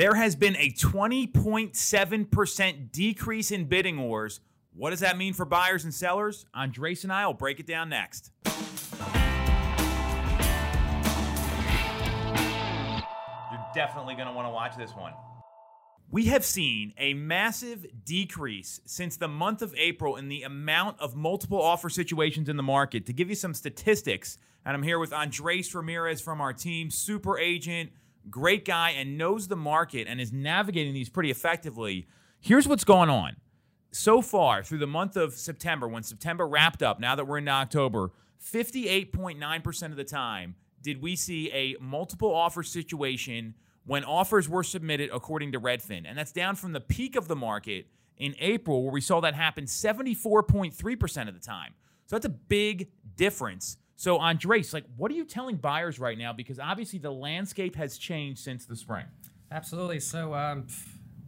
There has been a 20.7% decrease in bidding wars. What does that mean for buyers and sellers? Andres and I will break it down next. You're definitely going to want to watch this one. We have seen a massive decrease since the month of April in the amount of multiple offer situations in the market. To give you some statistics, and I'm here with Andres Ramirez from our team, super agent, great guy, and knows the market and is navigating these pretty effectively. Here's what's going on. So far, through the month of September, when September wrapped up, now that we're in October, 58.9% of the time did we see a multiple offer situation when offers were submitted according to Redfin. And that's down from the peak of the market in April, where we saw that happen 74.3% of the time. So that's a big difference. So, Andres, like, what are you telling buyers right now? Because obviously the landscape has changed since the spring. Absolutely. So, um,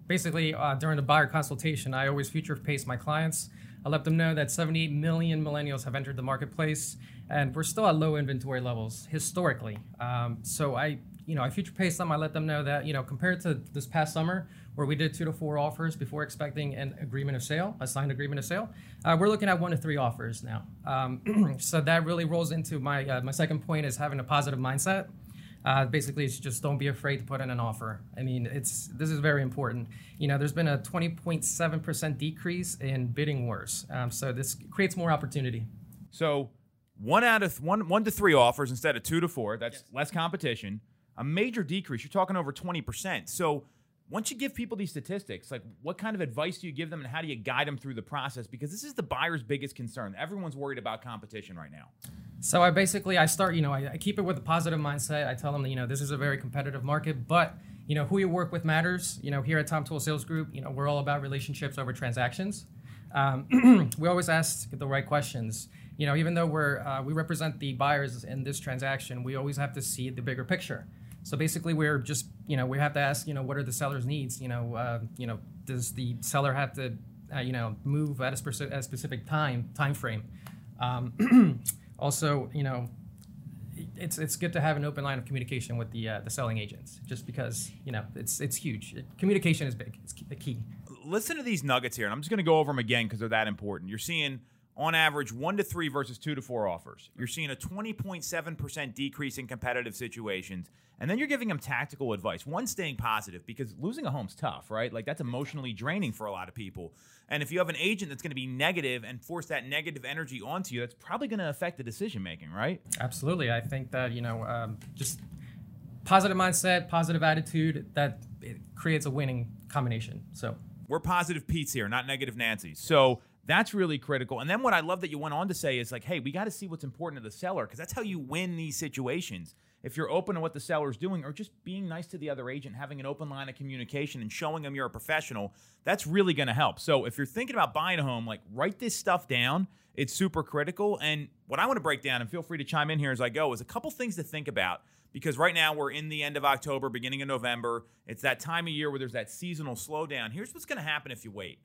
basically, uh, during the buyer consultation, I always future pace my clients. I let them know that 78 million millennials have entered the marketplace, and we're still at low inventory levels historically. Um, so I, you know, I future pace them. I let them know that you know, compared to this past summer, where we did two to four offers before expecting an agreement of sale, a signed agreement of sale, uh, we're looking at one to three offers now. Um, so that really rolls into my uh, my second point is having a positive mindset. Uh, basically, it's just don't be afraid to put in an offer. I mean, it's this is very important. You know, there's been a 20.7% decrease in bidding wars, um, so this creates more opportunity. So one out of one one to three offers instead of two to four. That's yes. less competition. A major decrease. You're talking over 20%. So once you give people these statistics, like what kind of advice do you give them and how do you guide them through the process? Because this is the buyer's biggest concern. Everyone's worried about competition right now. So I basically I start, you know, I, I keep it with a positive mindset. I tell them that, you know, this is a very competitive market, but you know, who you work with matters. You know, here at Tom Toole Sales Group, you know, we're all about relationships over transactions. Um, we always ask the right questions. You know, even though we're uh, we represent the buyers in this transaction, we always have to see the bigger picture. So basically, we're just you know we have to ask you know what are the seller's needs? You know, uh, you know does the seller have to uh, you know move at a, specific, a specific time time frame? Um, also, you know, it's it's good to have an open line of communication with the uh, the selling agents, just because you know it's it's huge. Communication is big. It's the key. Listen to these nuggets here, and I'm just going to go over them again because they're that important. You're seeing on average one to three versus two to four offers. You're seeing a 20.7% decrease in competitive situations. And then you're giving them tactical advice. One, staying positive because losing a home's tough, right? Like that's emotionally draining for a lot of people. And if you have an agent that's going to be negative and force that negative energy onto you, that's probably going to affect the decision making, right? Absolutely. I think that, you know, um, just positive mindset, positive attitude, that creates a winning combination. So we're positive Pete's here, not negative Nancy's. So that's really critical. And then what I love that you went on to say is like, hey, we got to see what's important to the seller because that's how you win these situations. If you're open to what the seller's doing or just being nice to the other agent, having an open line of communication and showing them you're a professional, that's really going to help. So if you're thinking about buying a home, like write this stuff down. It's super critical. And what I want to break down, and feel free to chime in here as I go, is a couple things to think about because right now we're in the end of October, beginning of November. It's that time of year where there's that seasonal slowdown. Here's what's going to happen if you wait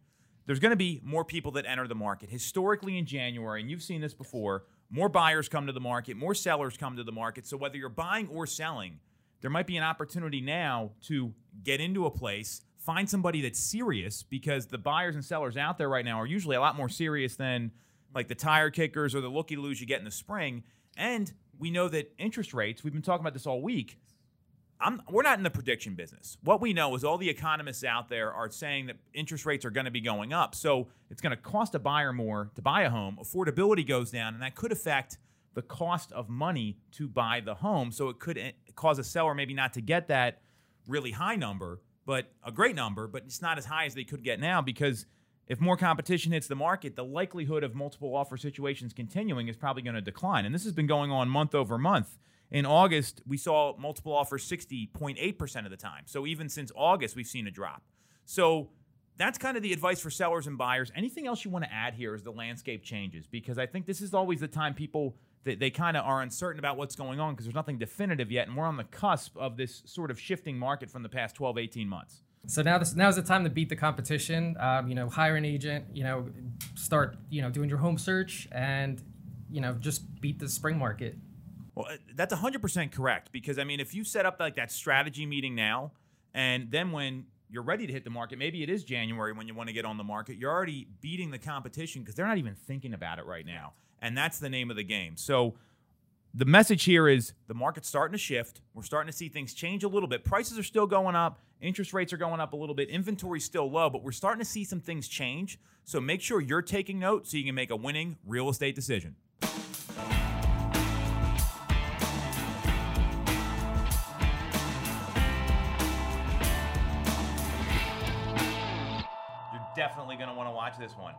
there's going to be more people that enter the market. Historically, in January, and you've seen this before, more buyers come to the market, more sellers come to the market. So whether you're buying or selling, there might be an opportunity now to get into a place, find somebody that's serious because the buyers and sellers out there right now are usually a lot more serious than like the tire kickers or the looky loos you get in the spring. And we know that interest rates, we've been talking about this all week, I'm, we're not in the prediction business. What we know is all the economists out there are saying that interest rates are going to be going up. So it's going to cost a buyer more to buy a home. Affordability goes down, and that could affect the cost of money to buy the home. So it could eh, cause a seller maybe not to get that really high number, but a great number, but it's not as high as they could get now because if more competition hits the market, the likelihood of multiple offer situations continuing is probably going to decline. And this has been going on month over month. In August, we saw multiple offers 60.8% of the time. So even since August, we've seen a drop. So that's kind of the advice for sellers and buyers. Anything else you want to add here as the landscape changes? Because I think this is always the time people they, they kind of are uncertain about what's going on because there's nothing definitive yet, and we're on the cusp of this sort of shifting market from the past 12, 18 months. So now this now's the time to beat the competition. Um, you know, hire an agent. You know, start you know doing your home search, and you know just beat the spring market. Well, uh, that's 100% correct because I mean, if you set up like that strategy meeting now And then when you're ready to hit the market, maybe it is January when you want to get on the market, you're already beating the competition because they're not even thinking about it right now. And that's the name of the game. So the message here is the market's starting to shift. We're starting to see things change a little bit. Prices are still going up, interest rates are going up a little bit, inventory's still low, but we're starting to see some things change. So make sure you're taking note so you can make a winning real estate decision. Definitely going to want to watch this one.